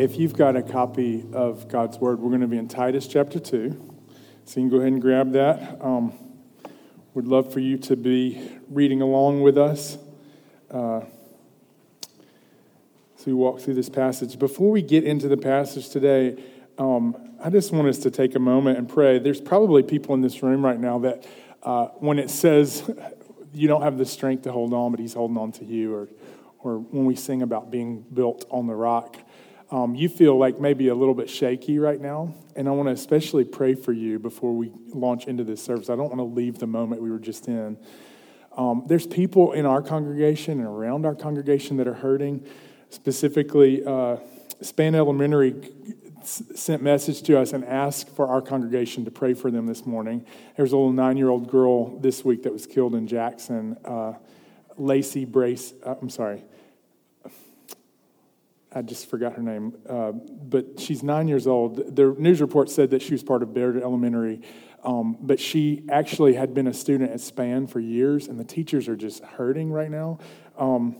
If you've got a copy of God's Word, we're going to be in Titus chapter 2. So you can go ahead and grab that. Um, would love for you to be reading along with us. Uh, so we walk through this passage. Before we get into the passage today, um, I just want us to take a moment and pray. There's probably people in this room right now that uh, when it says you don't have the strength to hold on, but He's holding on to you, or, or when we sing about being built on the rock um, you feel like maybe a little bit shaky right now. And I want to especially pray for you before we launch into this service. I don't want to leave the moment we were just in. Um, there's people in our congregation and around our congregation that are hurting. Specifically, uh, Spann Elementary sent message to us and asked for our congregation to pray for them this morning. There's a little nine-year-old girl this week that was killed in Jackson. Uh, Lacey Brace, uh, I'm sorry, I just forgot her name, uh, but she's nine years old. The news report said that she was part of Baird Elementary, um, but she actually had been a student at Spann for years, and the teachers are just hurting right now. Um,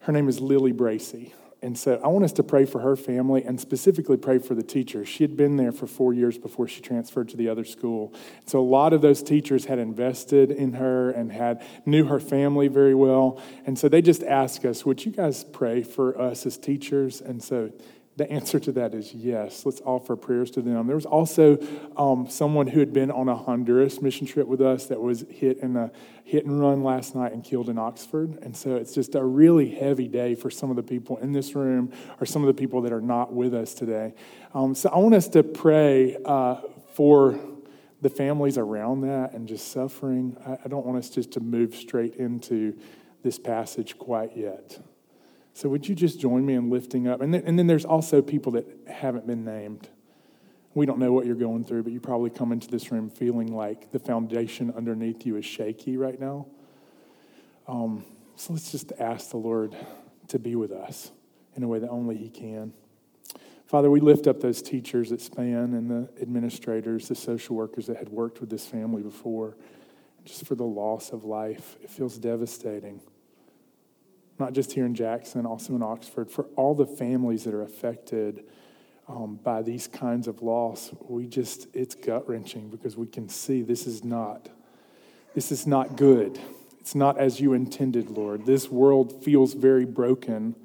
her name is Lily Bracy. And so I want us to pray for her family and specifically pray for the teachers. She had been there for four years before she transferred to the other school. So a lot of those teachers had invested in her and had knew her family very well. And so they just asked us, would you guys pray for us as teachers? And so the answer to that is yes. Let's offer prayers to them. There was also um, someone who had been on a Honduras mission trip with us that was hit in a hit and run last night and killed in Oxford. And so it's just a really heavy day for some of the people in this room or some of the people that are not with us today. Um, so I want us to pray uh, for the families around that and just suffering. I, I don't want us just to move straight into this passage quite yet. So, would you just join me in lifting up? And then, and then there's also people that haven't been named. We don't know what you're going through, but you probably come into this room feeling like the foundation underneath you is shaky right now. Um, so, let's just ask the Lord to be with us in a way that only He can. Father, we lift up those teachers at Spann and the administrators, the social workers that had worked with this family before, just for the loss of life. It feels devastating not just here in Jackson, also in Oxford, for all the families that are affected um, by these kinds of loss, we just, it's gut wrenching because we can see this is not, this is not good. It's not as you intended, Lord. This world feels very broken,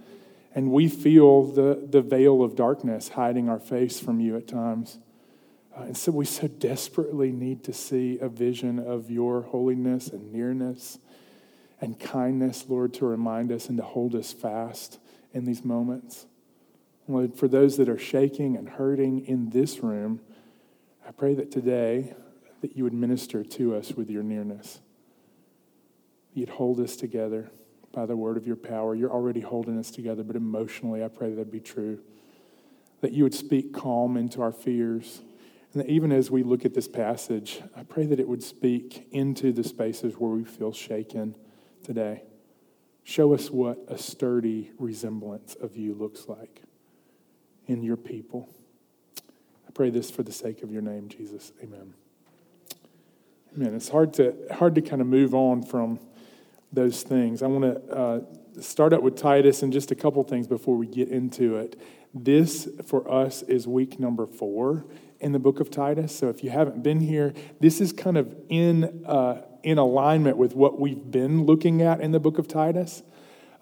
and we feel the, the veil of darkness hiding our face from you at times. Uh, and so we so desperately need to see a vision of your holiness and nearness and kindness, Lord, to remind us and to hold us fast in these moments. Lord, for those that are shaking and hurting in this room, I pray that today that you would minister to us with your nearness. You'd hold us together by the word of your power. You're already holding us together, but emotionally, I pray that'd be true. That you would speak calm into our fears. And that even as we look at this passage, I pray that it would speak into the spaces where we feel shaken today. Show us what a sturdy resemblance of you looks like in your people. I pray this for the sake of your name, Jesus. Amen. Amen. It's hard to hard to kind of move on from those things. I want to uh, start out with Titus and just a couple things before we get into it. This for us is week number four in the book of Titus. So if you haven't been here, this is kind of in. Uh, in alignment with what we've been looking at in the book of Titus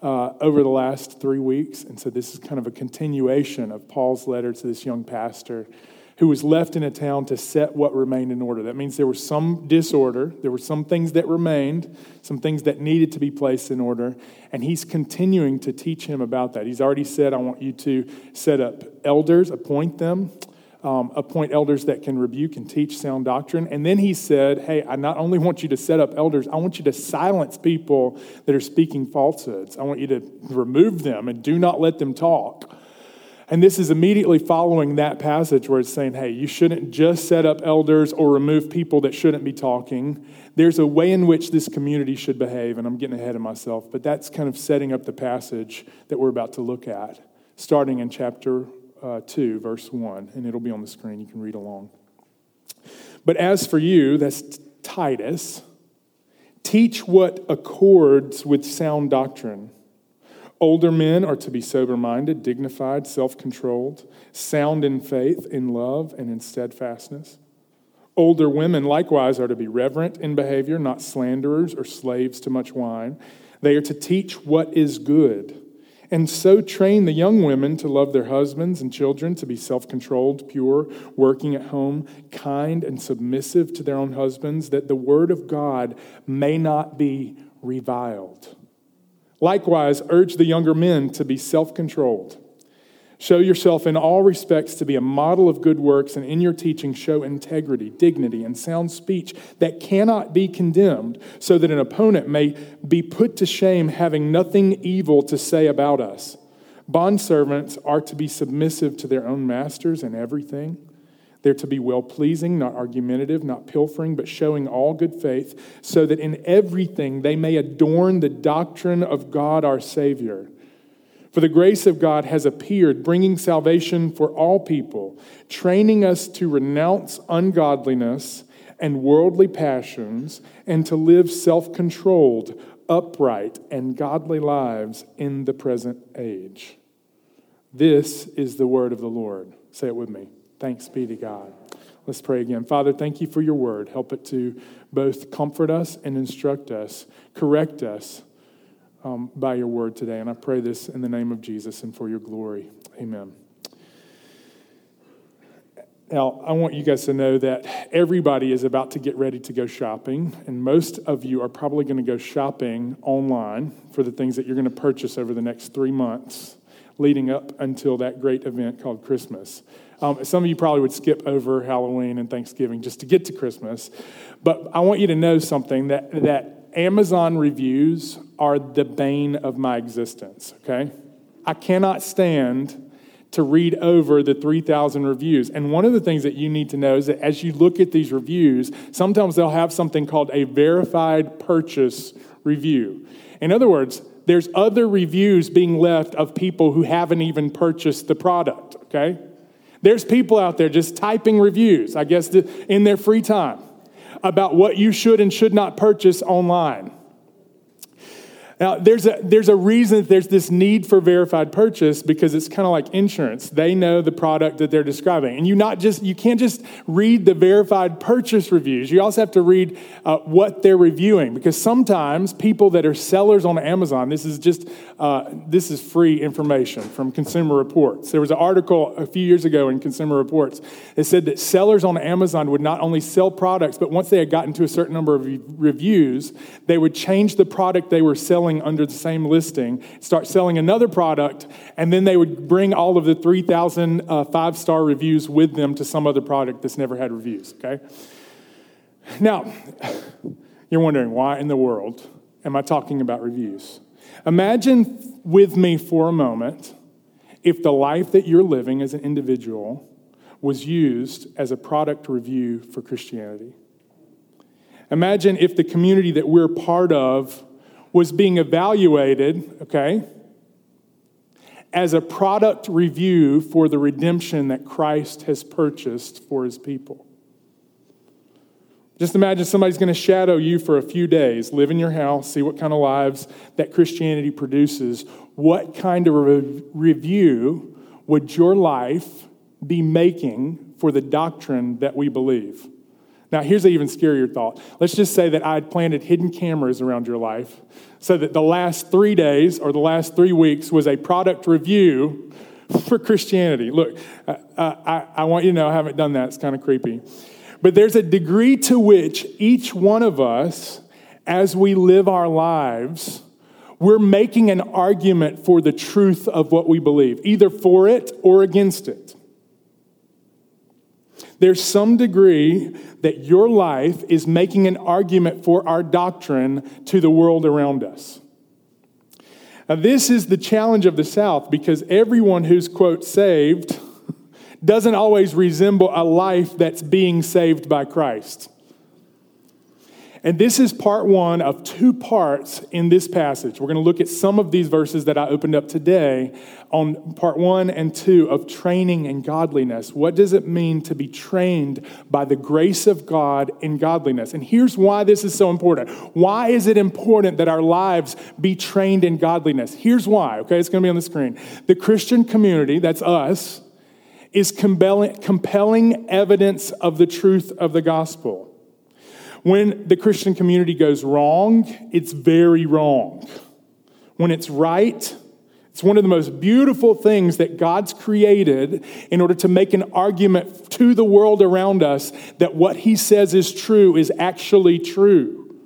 uh, over the last three weeks. And so this is kind of a continuation of Paul's letter to this young pastor who was left in a town to set what remained in order. That means there was some disorder, there were some things that remained, some things that needed to be placed in order, and he's continuing to teach him about that. He's already said, I want you to set up elders, appoint them um, appoint elders that can rebuke and teach sound doctrine. And then he said, Hey, I not only want you to set up elders, I want you to silence people that are speaking falsehoods. I want you to remove them and do not let them talk. And this is immediately following that passage where it's saying, hey, you shouldn't just set up elders or remove people that shouldn't be talking. There's a way in which this community should behave, and I'm getting ahead of myself, but that's kind of setting up the passage that we're about to look at, starting in chapter uh, 2, verse 1, and it'll be on the screen. You can read along. But as for you, that's Titus, teach what accords with sound doctrine. Older men are to be sober minded, dignified, self controlled, sound in faith, in love, and in steadfastness. Older women likewise are to be reverent in behavior, not slanderers or slaves to much wine. They are to teach what is good, and so train the young women to love their husbands and children, to be self controlled, pure, working at home, kind, and submissive to their own husbands, that the word of God may not be reviled. Likewise, urge the younger men to be self controlled. Show yourself in all respects to be a model of good works, and in your teaching, show integrity, dignity, and sound speech that cannot be condemned, so that an opponent may be put to shame, having nothing evil to say about us. Bondservants are to be submissive to their own masters in everything. They're to be well pleasing, not argumentative, not pilfering, but showing all good faith, so that in everything they may adorn the doctrine of God our Savior. For the grace of God has appeared, bringing salvation for all people, training us to renounce ungodliness and worldly passions, and to live self controlled, upright, and godly lives in the present age. This is the word of the Lord. Say it with me. Thanks be to God. Let's pray again. Father, thank you for your word. Help it to both comfort us and instruct us, correct us um, by your word today. And I pray this in the name of Jesus and for your glory. Amen. Now, I want you guys to know that everybody is about to get ready to go shopping, and most of you are probably going to go shopping online for the things that you're going to purchase over the next three months leading up until that great event called Christmas. Um, some of you probably would skip over Halloween and Thanksgiving just to get to Christmas, but I want you to know something that, that Amazon reviews are the bane of my existence, okay? I cannot stand to read over the 3,000 reviews. And one of the things that you need to know is that as you look at these reviews, sometimes they'll have something called a verified purchase review. In other words, there's other reviews being left of people who haven't even purchased the product, okay? There's people out there just typing reviews, I guess, in their free time about what you should and should not purchase online. Now, there's a, there's a reason there's this need for verified purchase because it's kind of like insurance. They know the product that they're describing. And you, not just, you can't just read the verified purchase reviews. You also have to read uh, what they're reviewing because sometimes people that are sellers on Amazon, this is just, uh, this is free information from Consumer Reports. There was an article a few years ago in Consumer Reports that said that sellers on Amazon would not only sell products, but once they had gotten to a certain number of reviews, they would change the product they were selling selling under the same listing, start selling another product, and then they would bring all of the 3,000 uh, five star reviews with them to some other product that's never had reviews, okay? Now, you're wondering why in the world am I talking about reviews? Imagine with me for a moment if the life that you're living as an individual was used as a product review for Christianity. Imagine if the community that we're part of was being evaluated, okay, as a product review for the redemption that Christ has purchased for his people. Just imagine somebody's going to shadow you for a few days, live in your house, see what kind of lives that Christianity produces. What kind of re- review would your life be making for the doctrine that we believe? Now, here's an even scarier thought. Let's just say that I had planted hidden cameras around your life so that the last three days or the last three weeks was a product review for Christianity. Look, uh, I, I want you to know I haven't done that. It's kind of creepy. But there's a degree to which each one of us, as we live our lives, we're making an argument for the truth of what we believe, either for it or against it. There's some degree that your life is making an argument for our doctrine to the world around us. Now, this is the challenge of the South because everyone who's, quote, saved doesn't always resemble a life that's being saved by Christ. And this is part one of two parts in this passage. We're going to look at some of these verses that I opened up today on part one and two of training and godliness. What does it mean to be trained by the grace of God in godliness? And here's why this is so important. Why is it important that our lives be trained in godliness? Here's why, okay? It's going to be on the screen. The Christian community, that's us, is compelling, compelling evidence of the truth of the gospel. When the Christian community goes wrong, it's very wrong. When it's right, it's one of the most beautiful things that God's created in order to make an argument to the world around us that what He says is true is actually true.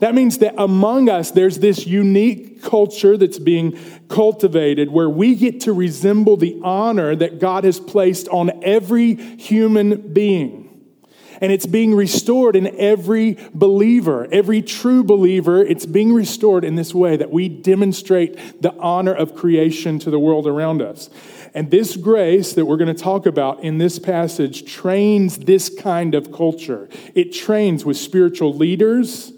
That means that among us, there's this unique culture that's being cultivated where we get to resemble the honor that God has placed on every human being and it's being restored in every believer, every true believer. It's being restored in this way that we demonstrate the honor of creation to the world around us. And this grace that we're going to talk about in this passage trains this kind of culture. It trains with spiritual leaders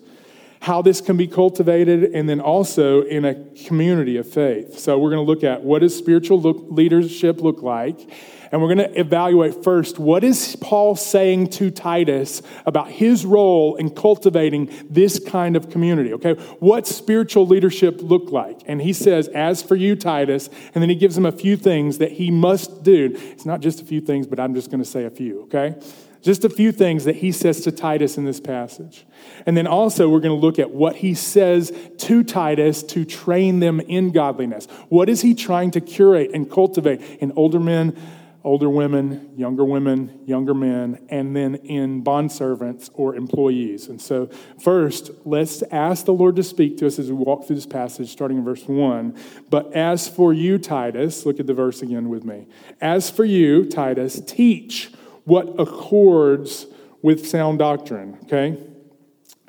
how this can be cultivated, and then also in a community of faith. So, we're going to look at what does spiritual look, leadership look like, and we're going to evaluate first what is Paul saying to Titus about his role in cultivating this kind of community, okay? What spiritual leadership look like? And he says, as for you, Titus, and then he gives him a few things that he must do. It's not just a few things, but I'm just going to say a few, okay? Just a few things that he says to Titus in this passage. And then also, we're going to look at what he says to Titus to train them in godliness. What is he trying to curate and cultivate in older men? Older women, younger women, younger men, and then in bondservants or employees. And so, first, let's ask the Lord to speak to us as we walk through this passage, starting in verse 1. But as for you, Titus, look at the verse again with me. As for you, Titus, teach what accords with sound doctrine, okay?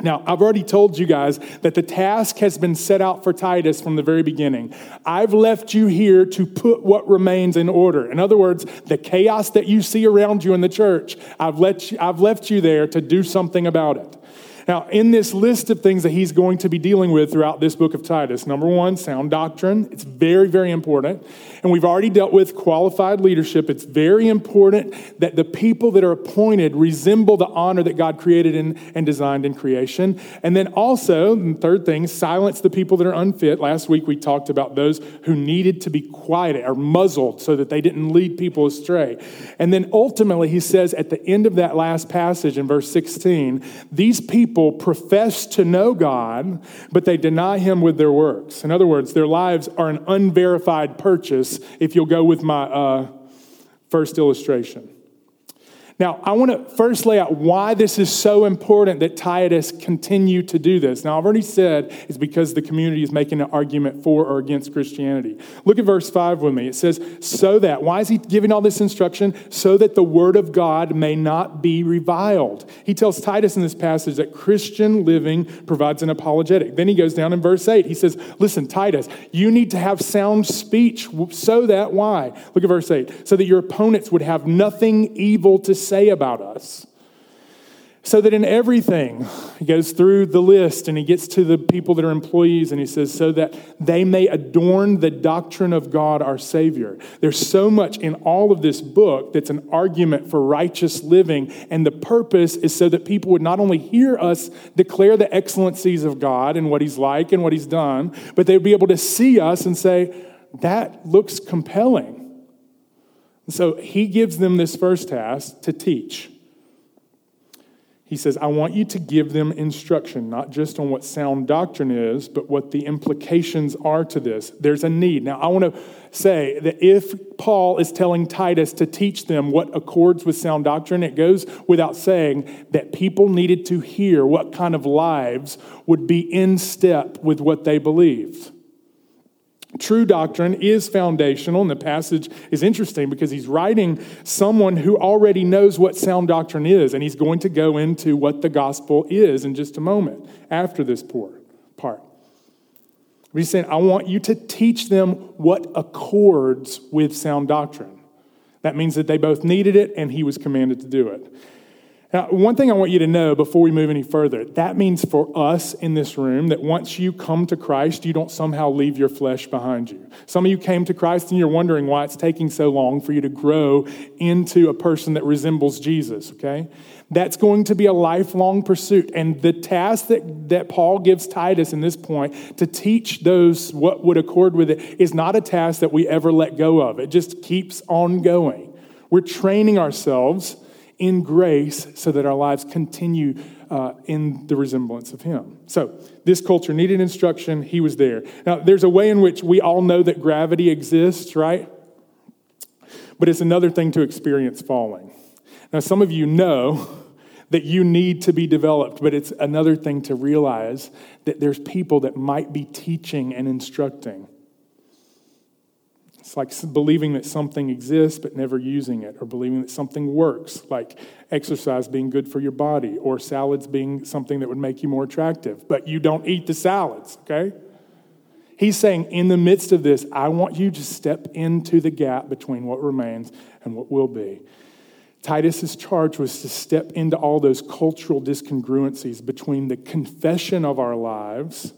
Now, I've already told you guys that the task has been set out for Titus from the very beginning. I've left you here to put what remains in order. In other words, the chaos that you see around you in the church, I've, let you, I've left you there to do something about it. Now, in this list of things that he's going to be dealing with throughout this book of Titus, number one, sound doctrine. It's very, very important. And we've already dealt with qualified leadership. It's very important that the people that are appointed resemble the honor that God created in, and designed in creation. And then also, the third thing, silence the people that are unfit. Last week we talked about those who needed to be quieted or muzzled so that they didn't lead people astray. And then ultimately, he says at the end of that last passage in verse 16, these people people profess to know God, but they deny Him with their works. In other words, their lives are an unverified purchase, if you'll go with my uh, first illustration. Now, I want to first lay out why this is so important that Titus continue to do this. Now, I've already said it's because the community is making an argument for or against Christianity. Look at verse 5 with me. It says, So that, why is he giving all this instruction? So that the word of God may not be reviled. He tells Titus in this passage that Christian living provides an apologetic. Then he goes down in verse 8. He says, Listen, Titus, you need to have sound speech so that, why? Look at verse 8. So that your opponents would have nothing evil to say about us. So that in everything, he goes through the list and he gets to the people that are employees and he says, so that they may adorn the doctrine of God our Savior. There's so much in all of this book that's an argument for righteous living. And the purpose is so that people would not only hear us declare the excellencies of God and what he's like and what he's done, but they would be able to see us and say, that looks compelling. So he gives them this first task to teach. He says, I want you to give them instruction, not just on what sound doctrine is, but what the implications are to this. There's a need. Now, I want to say that if Paul is telling Titus to teach them what accords with sound doctrine, it goes without saying that people needed to hear what kind of lives would be in step with what they believed. True doctrine is foundational, and the passage is interesting because he's writing someone who already knows what sound doctrine is, and he's going to go into what the gospel is in just a moment after this poor part. He's saying, I want you to teach them what accords with sound doctrine. That means that they both needed it, and he was commanded to do it. Now, one thing I want you to know before we move any further that means for us in this room that once you come to Christ, you don't somehow leave your flesh behind you. Some of you came to Christ and you're wondering why it's taking so long for you to grow into a person that resembles Jesus, okay? That's going to be a lifelong pursuit. And the task that, that Paul gives Titus in this point to teach those what would accord with it is not a task that we ever let go of, it just keeps on going. We're training ourselves in grace so that our lives continue uh, in the resemblance of Him. So, this culture needed instruction. He was there. Now, there's a way in which we all know that gravity exists, right? But it's another thing to experience falling. Now, some of you know that you need to be developed, but it's another thing to realize that there's people that might be teaching and instructing. It's like believing that something exists but never using it, or believing that something works, like exercise being good for your body, or salads being something that would make you more attractive, but you don't eat the salads, okay? He's saying, in the midst of this, I want you to step into the gap between what remains and what will be. Titus's charge was to step into all those cultural discongruencies between the confession of our lives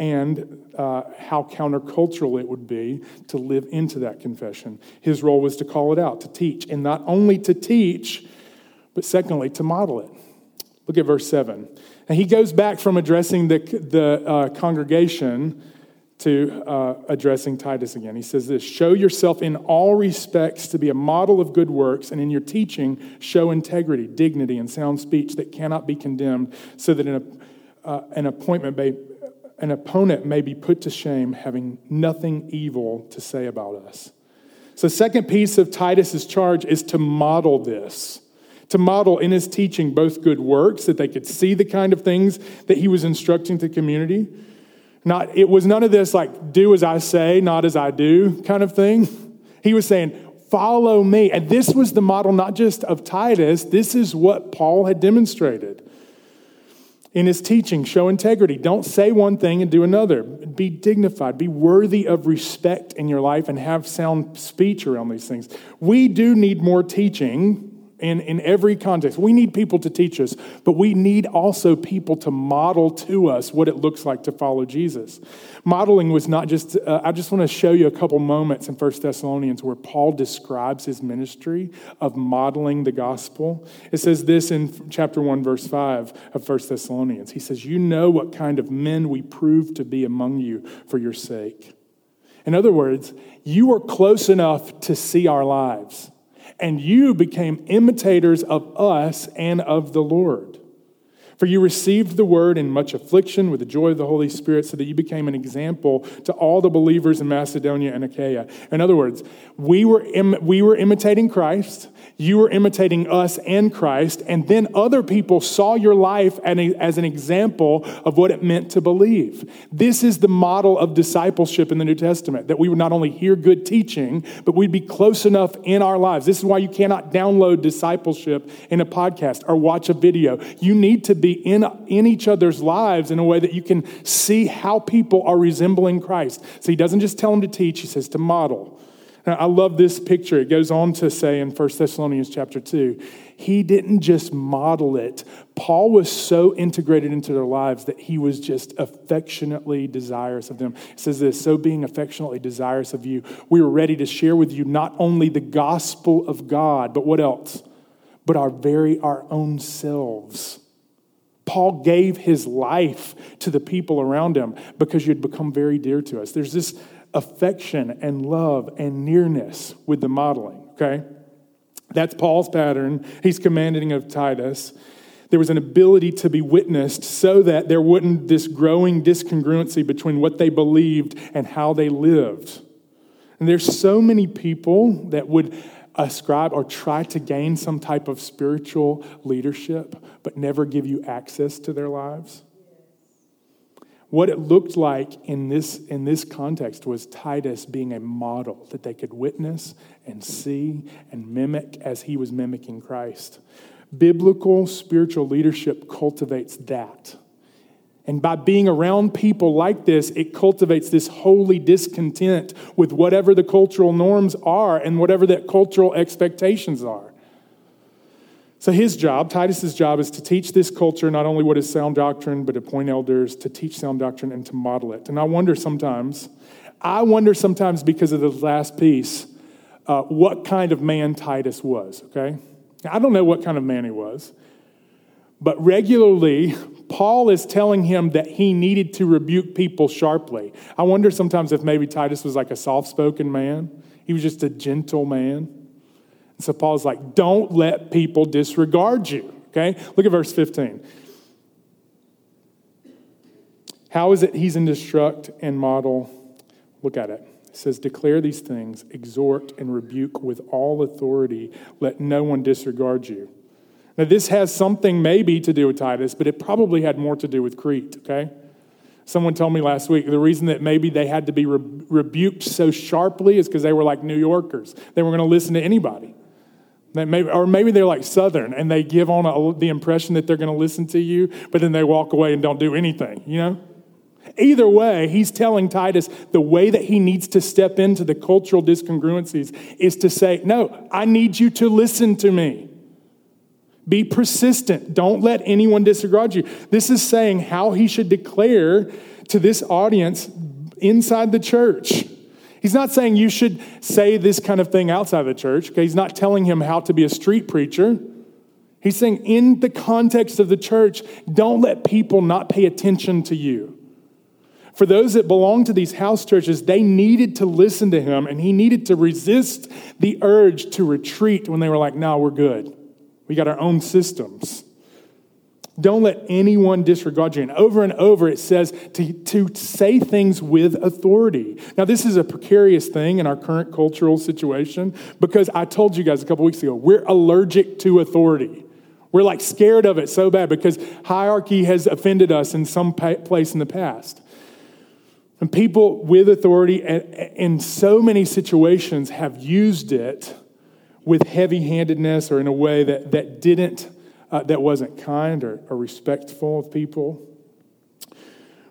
and uh, how countercultural it would be to live into that confession. His role was to call it out, to teach, and not only to teach, but secondly, to model it. Look at verse 7. And he goes back from addressing the, the uh, congregation to uh, addressing Titus again. He says this Show yourself in all respects to be a model of good works, and in your teaching, show integrity, dignity, and sound speech that cannot be condemned, so that an, uh, an appointment may an opponent may be put to shame having nothing evil to say about us. So, second piece of Titus's charge is to model this, to model in his teaching both good works, that they could see the kind of things that he was instructing the community. Not, it was none of this like, do as I say, not as I do kind of thing. He was saying, follow me. And this was the model not just of Titus, this is what Paul had demonstrated in his teaching. Show integrity. Don't say one thing and do another. Be dignified. Be worthy of respect in your life and have sound speech around these things. We do need more teaching in, in every context. We need people to teach us, but we need also people to model to us what it looks like to follow Jesus. Modeling was not just, uh, I just want to show you a couple moments in First Thessalonians where Paul describes his ministry of modeling the gospel. It says this in chapter 1, verse 5 of First Thessalonians. He says, You know what kind of men we prove to be among you for your sake. In other words, you are close enough to see our lives and you became imitators of us and of the Lord. For you received the word in much affliction with the joy of the Holy Spirit, so that you became an example to all the believers in Macedonia and Achaia. In other words, we were, Im- we were imitating Christ, you were imitating us and Christ, and then other people saw your life as an example of what it meant to believe. This is the model of discipleship in the New Testament that we would not only hear good teaching, but we'd be close enough in our lives. This is why you cannot download discipleship in a podcast or watch a video. You need to be in, in each other's lives in a way that you can see how people are resembling Christ. So he doesn't just tell them to teach, he says to model. Now, I love this picture. It goes on to say in 1 Thessalonians chapter 2, he didn't just model it. Paul was so integrated into their lives that he was just affectionately desirous of them. It says this, so being affectionately desirous of you, we were ready to share with you not only the gospel of God, but what else? But our very our own selves. Paul gave his life to the people around him because you'd become very dear to us. There's this affection and love and nearness with the modeling, okay? That's Paul's pattern. He's commanding of Titus. There was an ability to be witnessed so that there wouldn't this growing discongruency between what they believed and how they lived. And there's so many people that would ascribe or try to gain some type of spiritual leadership, but never give you access to their lives. What it looked like in this, in this context was Titus being a model that they could witness and see and mimic as he was mimicking Christ. Biblical spiritual leadership cultivates that. And by being around people like this, it cultivates this holy discontent with whatever the cultural norms are and whatever that cultural expectations are. So his job, Titus's job, is to teach this culture not only what is sound doctrine, but appoint elders to teach sound doctrine and to model it. And I wonder sometimes, I wonder sometimes because of the last piece, uh, what kind of man Titus was, okay? I don't know what kind of man he was, but regularly, Paul is telling him that he needed to rebuke people sharply. I wonder sometimes if maybe Titus was like a soft spoken man, he was just a gentle man. And so Paul's like, don't let people disregard you. Okay? Look at verse 15. How is it he's in instruct and model? Look at it. It says, Declare these things, exhort and rebuke with all authority. Let no one disregard you. Now, this has something maybe to do with Titus, but it probably had more to do with Crete, okay? Someone told me last week the reason that maybe they had to be re- rebuked so sharply is because they were like New Yorkers. They were going to listen to anybody. Maybe, or maybe they're like Southern and they give on a, the impression that they're going to listen to you, but then they walk away and don't do anything, you know? Either way, he's telling Titus the way that he needs to step into the cultural discongruencies is to say, No, I need you to listen to me. Be persistent. Don't let anyone disregard you. This is saying how he should declare to this audience inside the church. He's not saying you should say this kind of thing outside the church. Okay? He's not telling him how to be a street preacher. He's saying, in the context of the church, don't let people not pay attention to you. For those that belong to these house churches, they needed to listen to him and he needed to resist the urge to retreat when they were like, no, we're good. We got our own systems. Don't let anyone disregard you. And over and over it says to, to say things with authority. Now, this is a precarious thing in our current cultural situation because I told you guys a couple weeks ago, we're allergic to authority. We're like scared of it so bad because hierarchy has offended us in some place in the past. And people with authority in so many situations have used it with heavy handedness or in a way that, that didn't uh, that wasn't kind or, or respectful of people.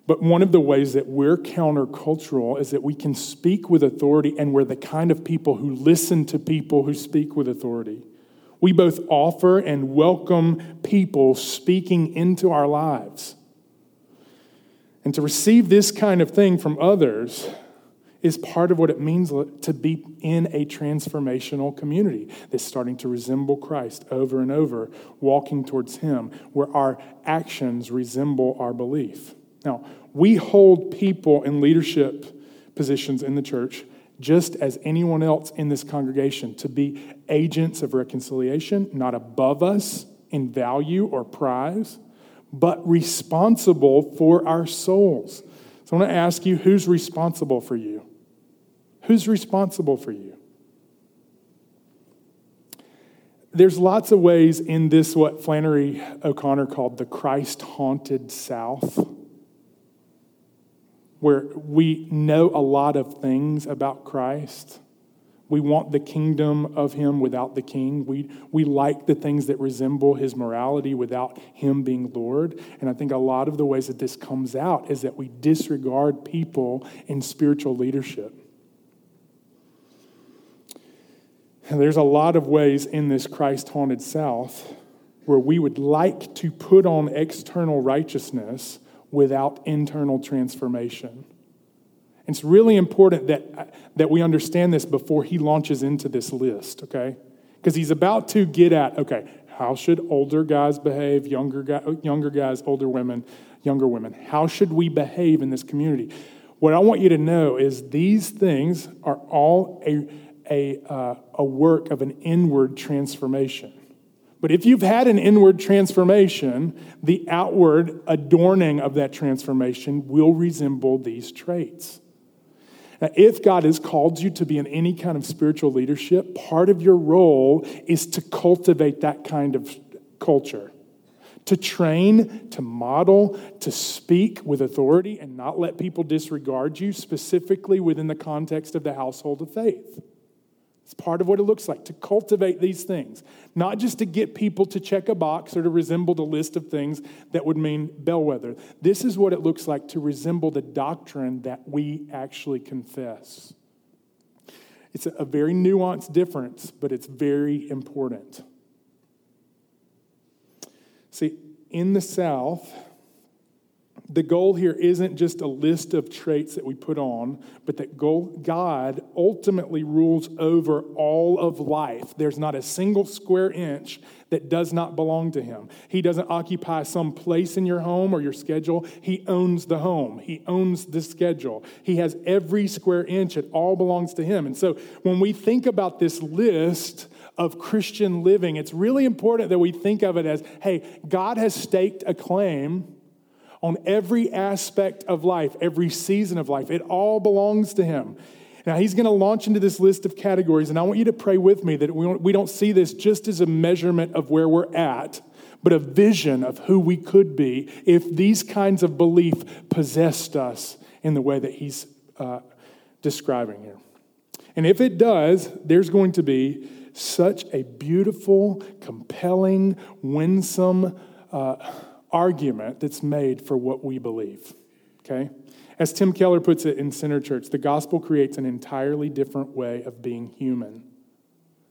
But one of the ways that we're countercultural is that we can speak with authority, and we're the kind of people who listen to people who speak with authority. We both offer and welcome people speaking into our lives. And to receive this kind of thing from others is part of what it means to be in a transformational community that's starting to resemble Christ over and over, walking towards Him, where our actions resemble our belief. Now, we hold people in leadership positions in the church just as anyone else in this congregation to be agents of reconciliation, not above us in value or prize, but responsible for our souls. So I want to ask you who's responsible for you? Who's responsible for you? There's lots of ways in this, what Flannery O'Connor called the Christ haunted South, where we know a lot of things about Christ. We want the kingdom of him without the king. We, we like the things that resemble his morality without him being Lord. And I think a lot of the ways that this comes out is that we disregard people in spiritual leadership. And there's a lot of ways in this Christ haunted South where we would like to put on external righteousness without internal transformation. It's really important that, that we understand this before he launches into this list, okay? Because he's about to get at, okay, how should older guys behave, younger, guy, younger guys, older women, younger women? How should we behave in this community? What I want you to know is these things are all a a, uh, a work of an inward transformation. But if you've had an inward transformation, the outward adorning of that transformation will resemble these traits. Now, if God has called you to be in any kind of spiritual leadership, part of your role is to cultivate that kind of culture, to train, to model, to speak with authority, and not let people disregard you, specifically within the context of the household of faith. It's part of what it looks like to cultivate these things, not just to get people to check a box or to resemble the list of things that would mean bellwether. This is what it looks like to resemble the doctrine that we actually confess. It's a very nuanced difference, but it's very important. See, in the South, the goal here isn't just a list of traits that we put on, but that God ultimately rules over all of life. There's not a single square inch that does not belong to Him. He doesn't occupy some place in your home or your schedule. He owns the home, He owns the schedule. He has every square inch, it all belongs to Him. And so when we think about this list, of Christian living, it's really important that we think of it as hey, God has staked a claim on every aspect of life, every season of life. It all belongs to Him. Now, He's going to launch into this list of categories, and I want you to pray with me that we don't see this just as a measurement of where we're at, but a vision of who we could be if these kinds of belief possessed us in the way that He's uh, describing here. And if it does, there's going to be such a beautiful, compelling, winsome, uh, argument that's made for what we believe. Okay? As Tim Keller puts it in Center Church, the gospel creates an entirely different way of being human.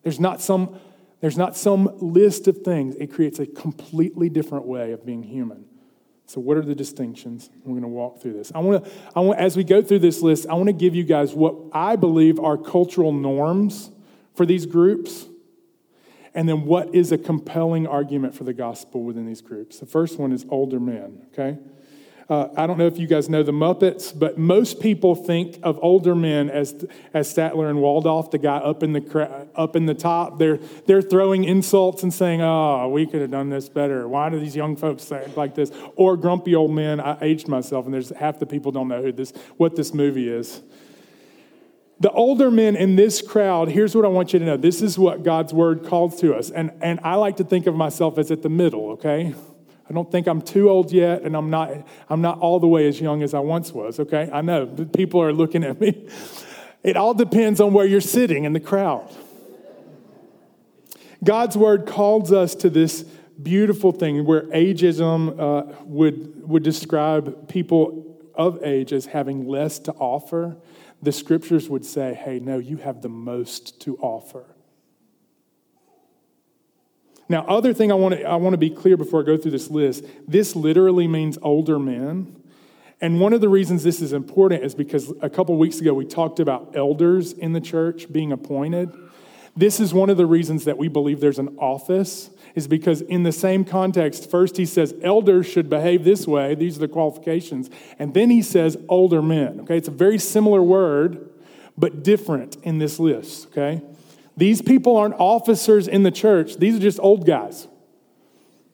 There's not some, there's not some list of things, it creates a completely different way of being human. So, what are the distinctions? We're going to walk through this. I want to, I want, as we go through this list, I want to give you guys what I believe are cultural norms for these groups and then what is a compelling argument for the gospel within these groups? The first one is older men, okay? Uh, I don't know if you guys know the Muppets, but most people think of older men as, as Statler and Waldorf, the guy up in the, up in the top. They're, they're throwing insults and saying, oh, we could have done this better. Why do these young folks say like this? Or grumpy old men. I aged myself, and there's half the people don't know who this, what this movie is. The older men in this crowd, here's what I want you to know. This is what God's word calls to us. And, and I like to think of myself as at the middle, okay? I don't think I'm too old yet, and I'm not, I'm not all the way as young as I once was, okay? I know people are looking at me. It all depends on where you're sitting in the crowd. God's word calls us to this beautiful thing where ageism uh, would, would describe people of age as having less to offer the scriptures would say, hey, no, you have the most to offer. Now, other thing I want to I want to be clear before I go through this list. This literally means older men. And one of the reasons this is important is because a couple weeks ago we talked about elders in the church being appointed. This is one of the reasons that we believe there's an office is because in the same context, first he says elders should behave this way, these are the qualifications, and then he says older men. Okay, it's a very similar word, but different in this list. Okay, these people aren't officers in the church, these are just old guys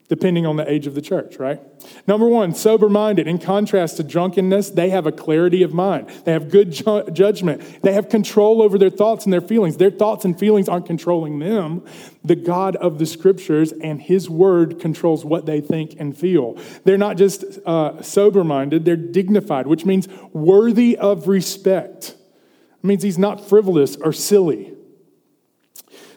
depending on the age of the church, right? Number one, sober minded. In contrast to drunkenness, they have a clarity of mind. They have good ju- judgment. They have control over their thoughts and their feelings. Their thoughts and feelings aren't controlling them. The God of the scriptures and his word controls what they think and feel. They're not just uh, sober minded, they're dignified, which means worthy of respect. It means he's not frivolous or silly.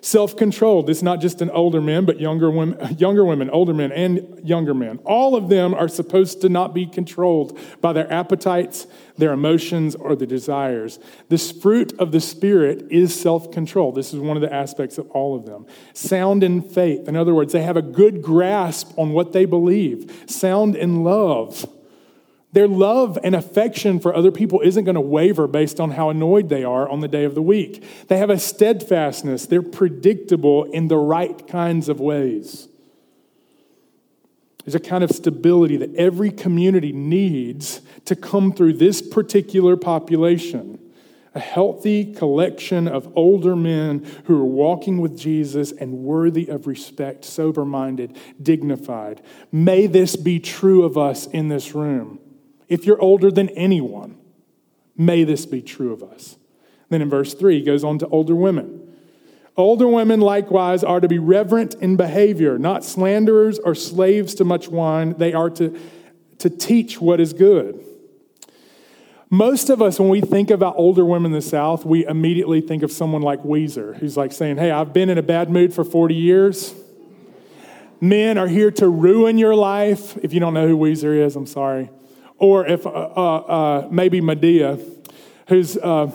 Self controlled. It's not just an older men, but younger women, younger women, older men, and younger men. All of them are supposed to not be controlled by their appetites, their emotions, or their desires. This fruit of the Spirit is self control. This is one of the aspects of all of them. Sound in faith. In other words, they have a good grasp on what they believe. Sound in love. Their love and affection for other people isn't going to waver based on how annoyed they are on the day of the week. They have a steadfastness. They're predictable in the right kinds of ways. There's a kind of stability that every community needs to come through this particular population. A healthy collection of older men who are walking with Jesus and worthy of respect, sober minded, dignified. May this be true of us in this room. If you're older than anyone, may this be true of us. Then in verse 3, he goes on to older women. Older women likewise are to be reverent in behavior, not slanderers or slaves to much wine. They are to, to teach what is good. Most of us, when we think about older women in the South, we immediately think of someone like Ouiser, who's like saying, Hey, I've been in a bad mood for 40 years. Men are here to ruin your life. If you don't know who Ouiser is, I'm sorry or if uh, uh, uh, maybe Madea, who's uh,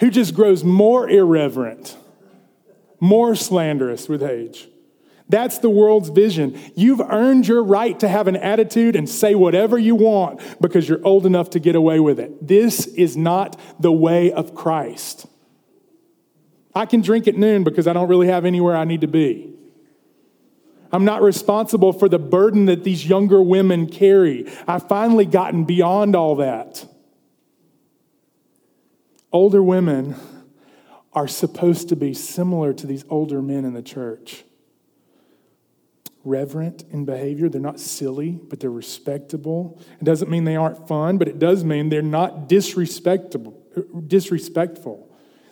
who just grows more irreverent, more slanderous with age. That's the world's vision. You've earned your right to have an attitude and say whatever you want because you're old enough to get away with it. This is not the way of Christ. I can drink at noon because I don't really have anywhere I need to be. I'm not responsible for the burden that these younger women carry. I've finally gotten beyond all that. Older women are supposed to be similar to these older men in the church reverent in behavior. They're not silly, but they're respectable. It doesn't mean they aren't fun, but it does mean they're not disrespectful.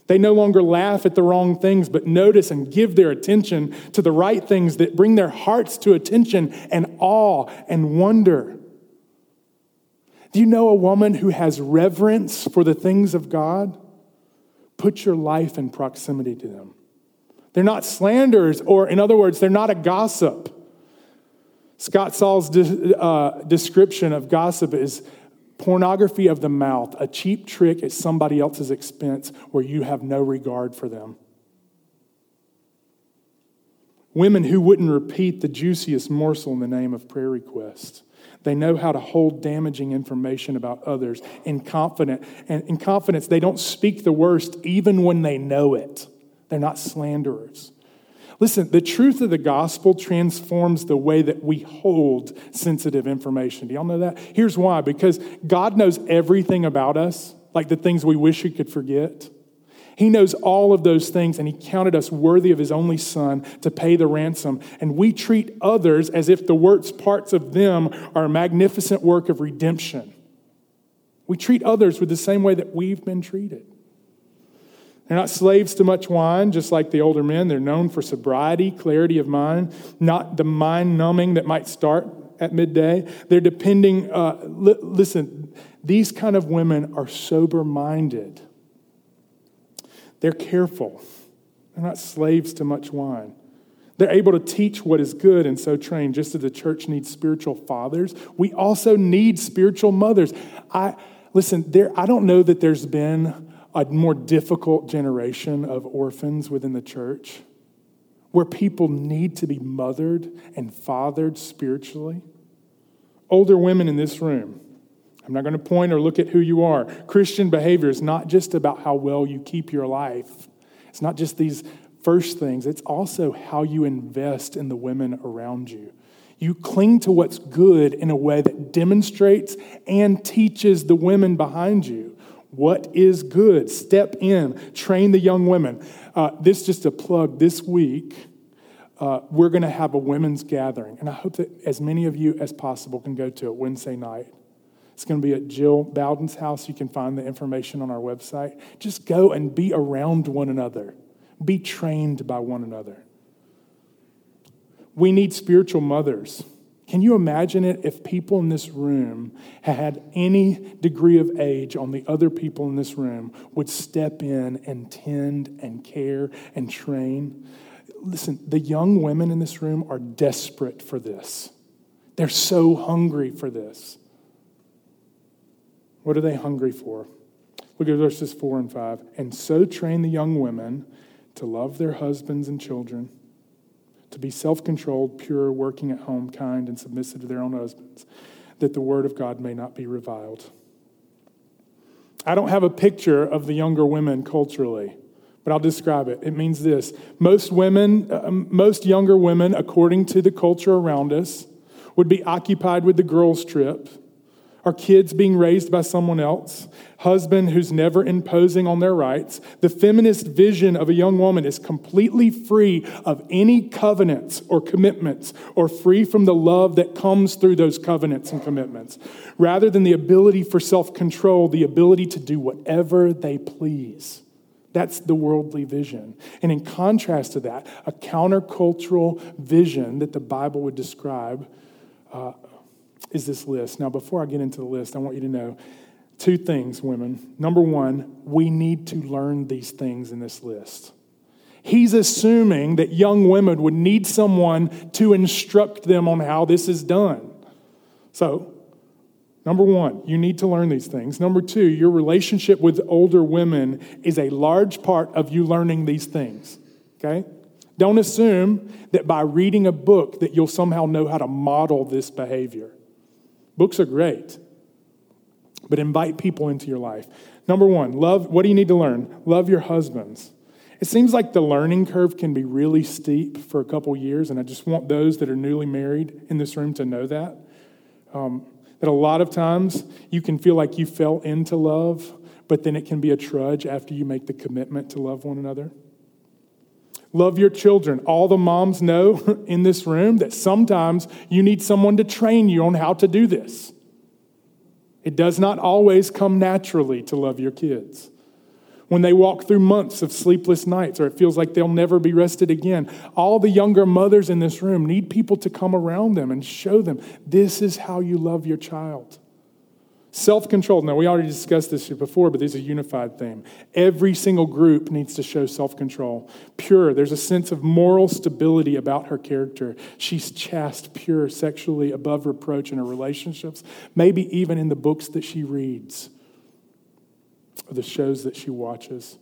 They no longer laugh at the wrong things, but notice and give their attention to the right things that bring their hearts to attention and awe and wonder. Do you know a woman who has reverence for the things of God? Put your life in proximity to them. They're not slanders, or in other words, they're not a gossip. Scott Sauls' de- uh, description of gossip is pornography of the mouth, a cheap trick at somebody else's expense where you have no regard for them. Women who wouldn't repeat the juiciest morsel in the name of prayer request. They know how to hold damaging information about others in confidence. And in confidence, they don't speak the worst even when they know it. They're not slanderers. Listen, the truth of the gospel transforms the way that we hold sensitive information. Do y'all know that? Here's why because God knows everything about us, like the things we wish we could forget. He knows all of those things, and He counted us worthy of His only Son to pay the ransom. And we treat others as if the worst parts of them are a magnificent work of redemption. We treat others with the same way that we've been treated. They're not slaves to much wine, just like the older men. They're known for sobriety, clarity of mind, not the mind numbing that might start at midday. They're depending, uh, li- listen, these kind of women are sober minded. They're careful. They're not slaves to much wine. They're able to teach what is good and so train, just as the church needs spiritual fathers. We also need spiritual mothers. I listen, there, I don't know that there's been a more difficult generation of orphans within the church where people need to be mothered and fathered spiritually. Older women in this room, I'm not going to point or look at who you are. Christian behavior is not just about how well you keep your life, it's not just these first things, it's also how you invest in the women around you. You cling to what's good in a way that demonstrates and teaches the women behind you what is good? Step in, train the young women. Uh, this just a plug this week. Uh, we're going to have a women's gathering, and I hope that as many of you as possible can go to it Wednesday night. It's going to be at Jill Bowden's house. You can find the information on our website. Just go and be around one another, be trained by one another. We need spiritual mothers. Can you imagine it if people in this room had any degree of age on the other people in this room would step in and tend and care and train? Listen, the young women in this room are desperate for this. They're so hungry for this. What are they hungry for? Look at verses 4 and 5. And so train the young women to love their husbands and children to be self controlled, pure, working at home, kind, and submissive to their own husbands, that the word of God may not be reviled. I don't have a picture of the younger women culturally, but I'll describe it. It means this most women, uh, most younger women, according to the culture around us, would be occupied with the girls' trip our kids being raised by someone else, husband who's never imposing on their rights. The feminist vision of a young woman is completely free of any covenants or commitments or free from the love that comes through those covenants and commitments. Rather than the ability for self control, the ability to do whatever they please. That's the worldly vision. And in contrast to that, a countercultural vision that the Bible would describe uh, is this list. Now, before I get into the list, I want you to know two things, women. Number one, we need to learn these things in this list. He's assuming that young women would need someone to instruct them on how this is done. So, number one, you need to learn these things. Number two, your relationship with older women is a large part of you learning these things. Okay? Don't assume that by reading a book that you'll somehow know how to model this behavior. Books are great, but invite people into your life. Number one, love, what do you need to learn? Love your husbands. It seems like the learning curve can be really steep for a couple years, and I just want those that are newly married in this room to know that. Um, that a lot of times you can feel like you fell into love, but then it can be a trudge after you make the commitment to love one another. Love your children. All the moms know in this room that sometimes you need someone to train you on how to do this. It does not always come naturally to love your kids. When they walk through months of sleepless nights or it feels like they'll never be rested again, all the younger mothers in this room need people to come around them and show them this is how you love your child. Self control. Now, we already discussed this before, but this is a unified theme. Every single group needs to show self control. Pure. There's a sense of moral stability about her character. She's chaste, pure, sexually above reproach in her relationships, maybe even in the books that she reads or the shows that she watches.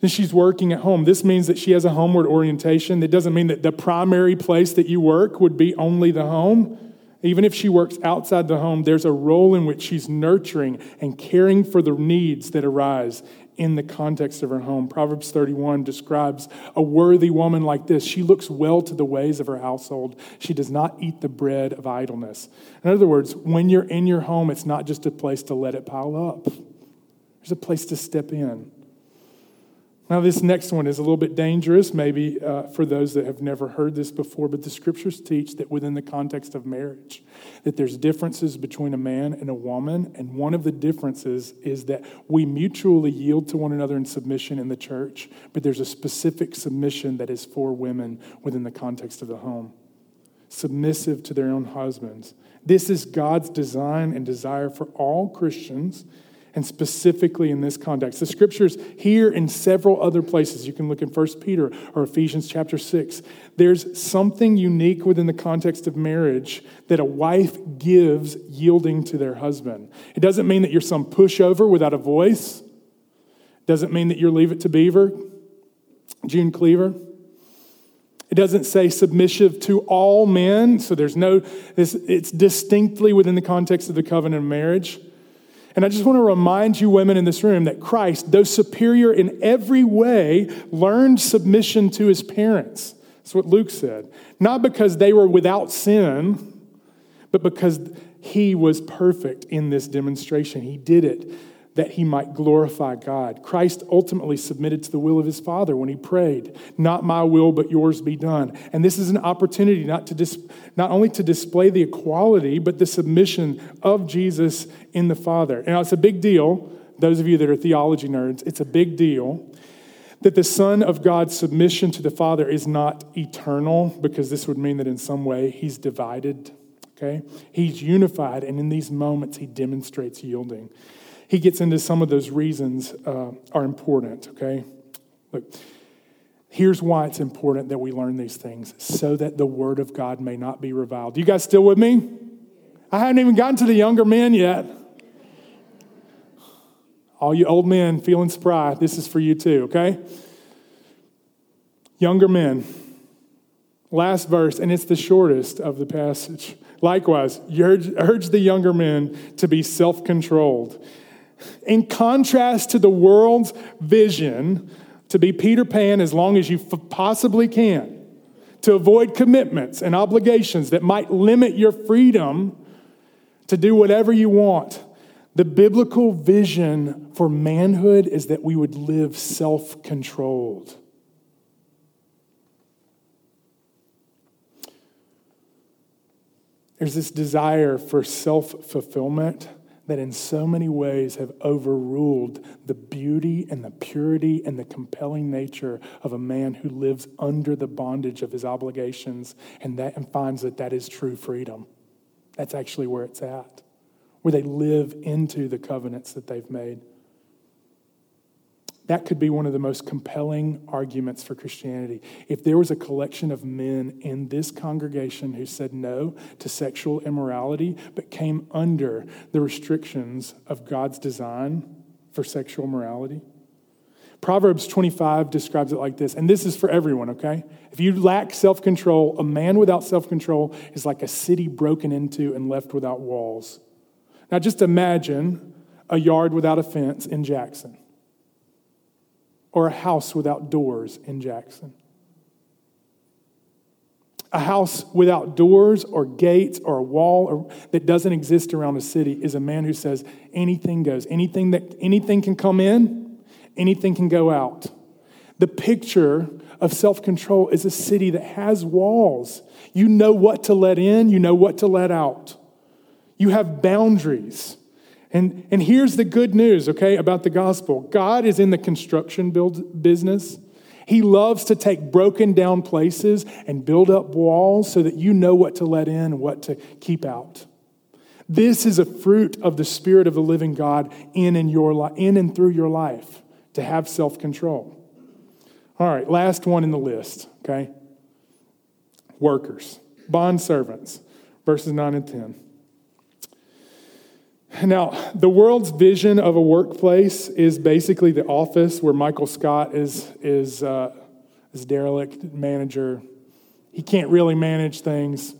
And she's working at home. This means that she has a homeward orientation. It doesn't mean that the primary place that you work would be only the home. Even if she works outside the home, there's a role in which she's nurturing and caring for the needs that arise in the context of her home. Proverbs 31 describes a worthy woman like this. She looks well to the ways of her household. She does not eat the bread of idleness. In other words, when you're in your home, it's not just a place to let it pile up, there's a place to step in. Now, this next one is a little bit dangerous, maybe uh, for those that have never heard this before, but the scriptures teach that within the context of marriage, that there's differences between a man and a woman, and one of the differences is that we mutually yield to one another in submission in the church, but there's a specific submission that is for women within the context of the home, submissive to their own husbands. This is God's design and desire for all Christians and specifically in this context. The scriptures here in several other places, you can look in 1 Peter or Ephesians chapter 6. There's something unique within the context of marriage that a wife gives yielding to their husband. It doesn't mean that you're some pushover without a voice. It doesn't mean that you're leave it to beaver, June Cleaver. It doesn't say submissive to all men, so there's no, it's distinctly within the context of the covenant of marriage. And I just want to remind you, women in this room, that Christ, though superior in every way, learned submission to his parents. That's what Luke said. Not because they were without sin, but because he was perfect in this demonstration. He did it that he might glorify God. Christ ultimately submitted to the will of his Father when he prayed, Not my will, but yours be done. And this is an opportunity not, to dis- not only to display the equality, but the submission of Jesus in the Father. Now, it's a big deal, those of you that are theology nerds, it's a big deal that the Son of God's submission to the Father is not eternal, because this would mean that in some way he's divided. Okay? He's unified, and in these moments, he demonstrates yielding he gets into some of those reasons uh, are important, okay? Look, here's why it's important that we learn these things so that the word of God may not be reviled. You guys still with me? I haven't even gotten to the younger men yet. All you old men feeling spry, this is for you too, okay? Younger men. Last verse, and it's the shortest of the passage. Likewise, urge, urge the younger men to be self controlled in contrast to the world's vision to be Peter Pan as long as you possibly can, to avoid commitments and obligations that might limit your freedom to do whatever you want. The biblical vision for manhood is that we would live self controlled. There's this desire for self fulfillment that in so many ways have overruled the beauty and the purity and the compelling nature of a man who lives under the bondage of his obligations and, that, and finds that that is true freedom. That's actually where it's at, where they live into the covenants that they've made. That could be one of the most compelling arguments for Christianity. If there was a collection of men in this congregation who said no to sexual immorality, but came under the restrictions of God's design for sexual morality, Proverbs 25 describes it like this, and this is for everyone, okay? If you lack self control, a man without self control is like a city broken into and left without walls. Now, just imagine a yard without a fence in Jackson, or a house without doors in Jackson. A house without doors or gates or a wall or, that doesn't exist around a city is a man who says anything goes. Anything that anything can come in, anything can go out. The picture of self-control is a city that has walls. You know what to let in, you know what to let out. You have boundaries. And, and here's the good news, okay, about the gospel God is in the construction build business. He loves to take broken down places and build up walls so that you know what to let in and what to keep out. This is a fruit of the Spirit of the living God in and, your, in and through your life to have self control. All right, last one in the list, okay? Workers, bond servants, verses 9 and 10. Now, the world's vision of a workplace is basically the office where Michael Scott is, is, uh, is derelict manager. He can't really manage things.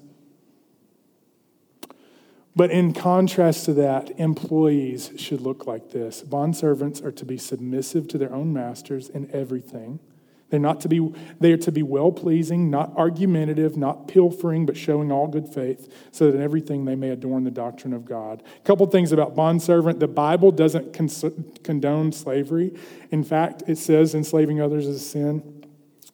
But in contrast to that, employees should look like this. Bond servants are to be submissive to their own masters in everything they're not to be, they are to be well pleasing, not argumentative, not pilfering, but showing all good faith, so that in everything they may adorn the doctrine of God. A couple things about bondservant. The Bible doesn't cons- condone slavery. In fact, it says enslaving others is a sin.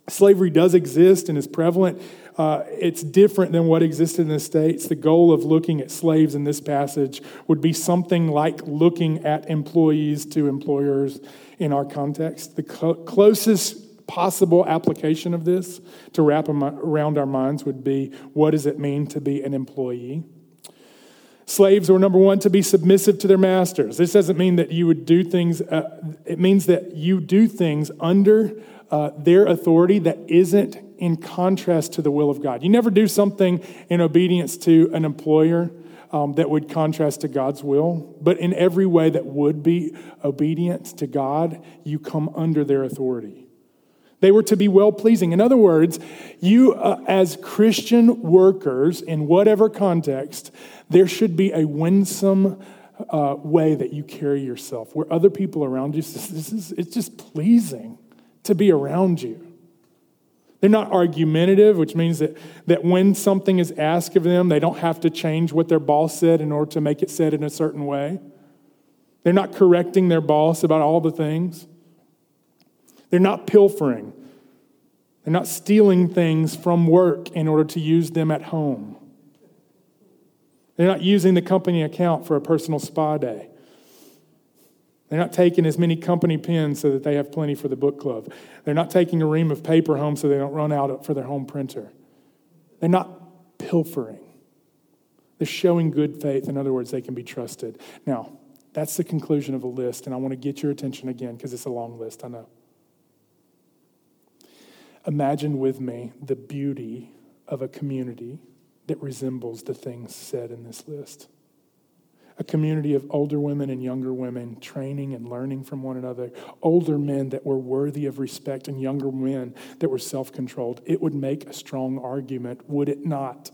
Slavery does exist and is prevalent. Uh, it's different than what existed in the States. The goal of looking at slaves in this passage would be something like looking at employees to employers in our context. The co- closest possible application of this to wrap around our minds would be what does it mean to be an employee? Slaves were number one to be submissive to their masters. This doesn't mean that you would do things, uh, it means that you do things under uh, their authority that isn't in contrast to the will of God. You never do something in obedience to an employer um, that would contrast to God's will, but in every way that would be obedient to God, you come under their authority. They were to be well pleasing. In other words, you, uh, as Christian workers, in whatever context, there should be a winsome uh, way that you carry yourself, where other people around you, this is, it's just pleasing to be around you. They're not argumentative, which means that, that when something is asked of them, they don't have to change what their boss said in order to make it said in a certain way. They're not correcting their boss about all the things. They're not pilfering. They're not stealing things from work in order to use them at home. They're not using the company account for a personal spa day. They're not taking as many company pens so that they have plenty for the book club. They're not taking a ream of paper home so they don't run out for their home printer. They're not pilfering. They're showing good faith. In other words, they can be trusted. Now, that's the conclusion of a list, and I want to get your attention again because it's a long list, I know. Imagine with me the beauty of a community that resembles the things said in this list. A community of older women and younger women training and learning from one another, older men that were worthy of respect, and younger men that were self controlled. It would make a strong argument, would it not,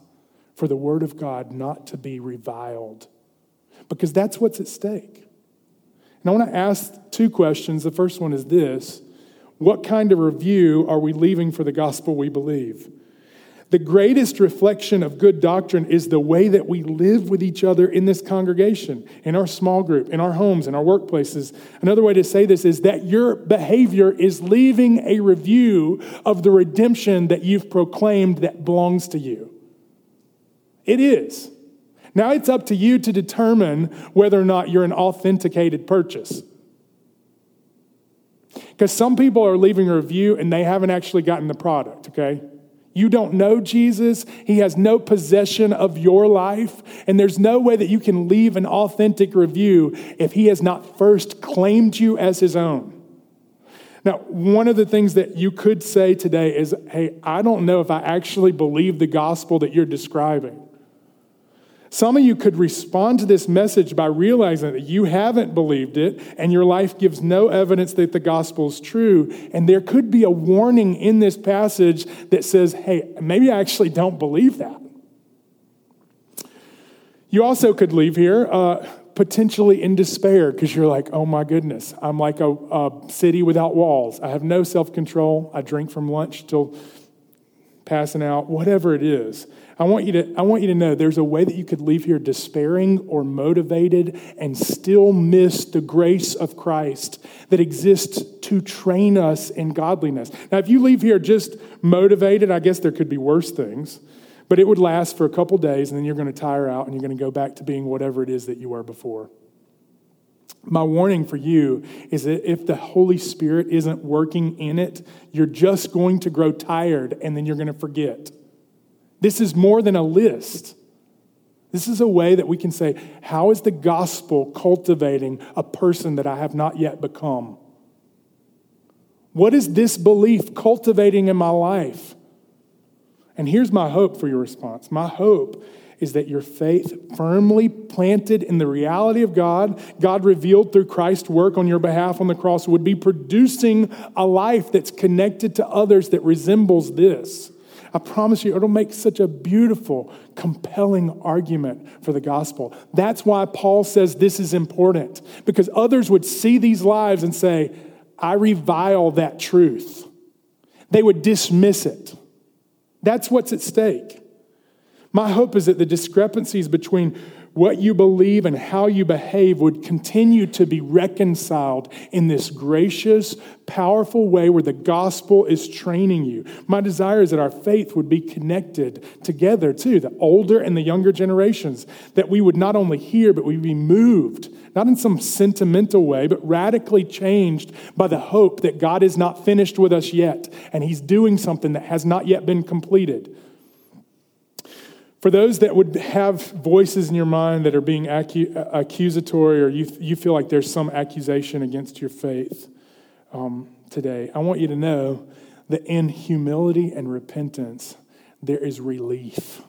for the Word of God not to be reviled? Because that's what's at stake. And I want to ask two questions. The first one is this what kind of review are we leaving for the gospel we believe? The greatest reflection of good doctrine is the way that we live with each other in this congregation, in our small group, in our homes, in our workplaces. Another way to say this is that your behavior is leaving a review of the redemption that you've proclaimed that belongs to you. It is. Now it's up to you to determine whether or not you're an authenticated purchase. Because some people are leaving a review and they haven't actually gotten the product, okay? You don't know Jesus. He has no possession of your life. And there's no way that you can leave an authentic review if he has not first claimed you as his own. Now, one of the things that you could say today is hey, I don't know if I actually believe the gospel that you're describing. Some of you could respond to this message by realizing that you haven't believed it and your life gives no evidence that the gospel is true. And there could be a warning in this passage that says, hey, maybe I actually don't believe that. You also could leave here uh, potentially in despair because you're like, oh my goodness, I'm like a, a city without walls. I have no self control. I drink from lunch till passing out, whatever it is. I want you to, I want you to know there's a way that you could leave here despairing or motivated and still miss the grace of Christ that exists to train us in godliness. Now, if you leave here just motivated, I guess there could be worse things, but it would last for a couple days and then you're going to tire out and you're going to go back to being whatever it is that you were before. My warning for you is that if the Holy Spirit isn't working in it, you're just going to grow tired and then you're going to forget. This is more than a list. This is a way that we can say, How is the gospel cultivating a person that I have not yet become? What is this belief cultivating in my life? And here's my hope for your response. My hope is that your faith, firmly planted in the reality of God, God revealed through Christ's work on your behalf on the cross, would be producing a life that's connected to others that resembles this. I promise you, it'll make such a beautiful, compelling argument for the gospel. That's why Paul says this is important, because others would see these lives and say, I revile that truth. They would dismiss it. That's what's at stake. My hope is that the discrepancies between what you believe and how you behave would continue to be reconciled in this gracious, powerful way where the gospel is training you. My desire is that our faith would be connected together too, the older and the younger generations, that we would not only hear, but we'd be moved, not in some sentimental way, but radically changed by the hope that God is not finished with us yet and He's doing something that has not yet been completed. For those that would have voices in your mind that are being acu- accusatory or you, you feel like there's some accusation against your faith um, today, I want you to know that in humility and repentance, there is relief.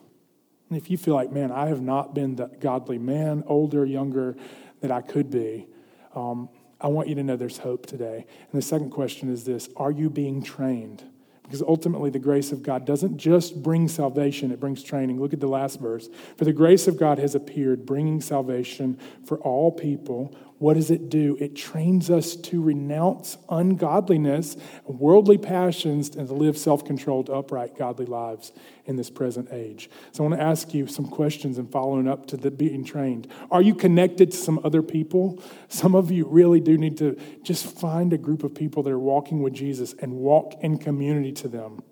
And if you feel like, man, I have not been the godly man, older, younger, that I could be, um, I want you to know there's hope today. And the second question is this Are you being trained? Because ultimately, the grace of God doesn't just bring salvation, it brings training. Look at the last verse. For the grace of God has appeared, bringing salvation for all people what does it do? It trains us to renounce ungodliness, worldly passions, and to live self controlled, upright, godly lives in this present age. So I want to ask you some questions and following up to the being trained. Are you connected to some other people? Some of you really do need to just find a group of people that are walking with Jesus and walk in community to them.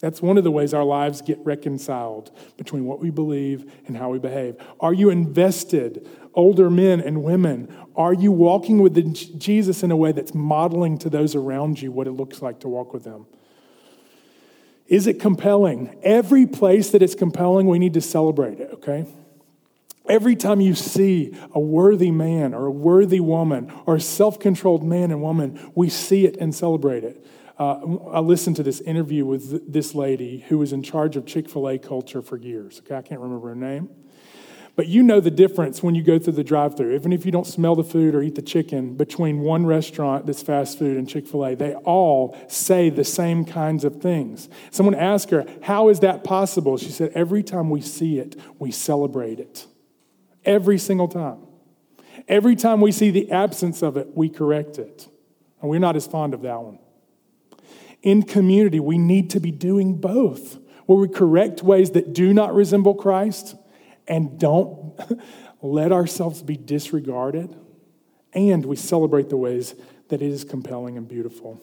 That's one of the ways our lives get reconciled between what we believe and how we behave. Are you invested, older men and women? Are you walking with Jesus in a way that's modeling to those around you what it looks like to walk with them? Is it compelling? Every place that it's compelling, we need to celebrate it, okay? Every time you see a worthy man or a worthy woman or a self controlled man and woman, we see it and celebrate it. Uh, I listened to this interview with this lady who was in charge of Chick fil A culture for years. Okay, I can't remember her name. But you know the difference when you go through the drive through, even if you don't smell the food or eat the chicken, between one restaurant that's fast food and Chick fil A. They all say the same kinds of things. Someone asked her, How is that possible? She said, Every time we see it, we celebrate it. Every single time. Every time we see the absence of it, we correct it. And we're not as fond of that one in community, we need to be doing both, where we correct ways that do not resemble Christ and don't let ourselves be disregarded, and we celebrate the ways that it is compelling and beautiful.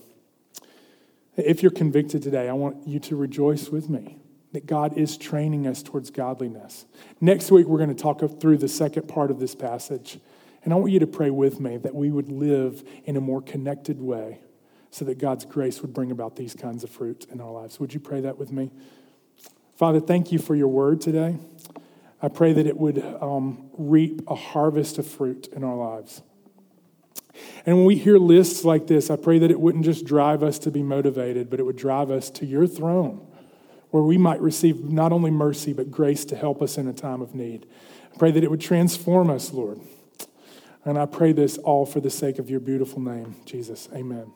If you're convicted today, I want you to rejoice with me that God is training us towards godliness. Next week, we're going to talk through the second part of this passage. And I want you to pray with me that we would live in a more connected way so that God's grace would bring about these kinds of fruit in our lives. Would you pray that with me? Father, thank you for your word today. I pray that it would um, reap a harvest of fruit in our lives. And when we hear lists like this, I pray that it wouldn't just drive us to be motivated, but it would drive us to your throne where we might receive not only mercy, but grace to help us in a time of need. I pray that it would transform us, Lord. And I pray this all for the sake of your beautiful name, Jesus. Amen.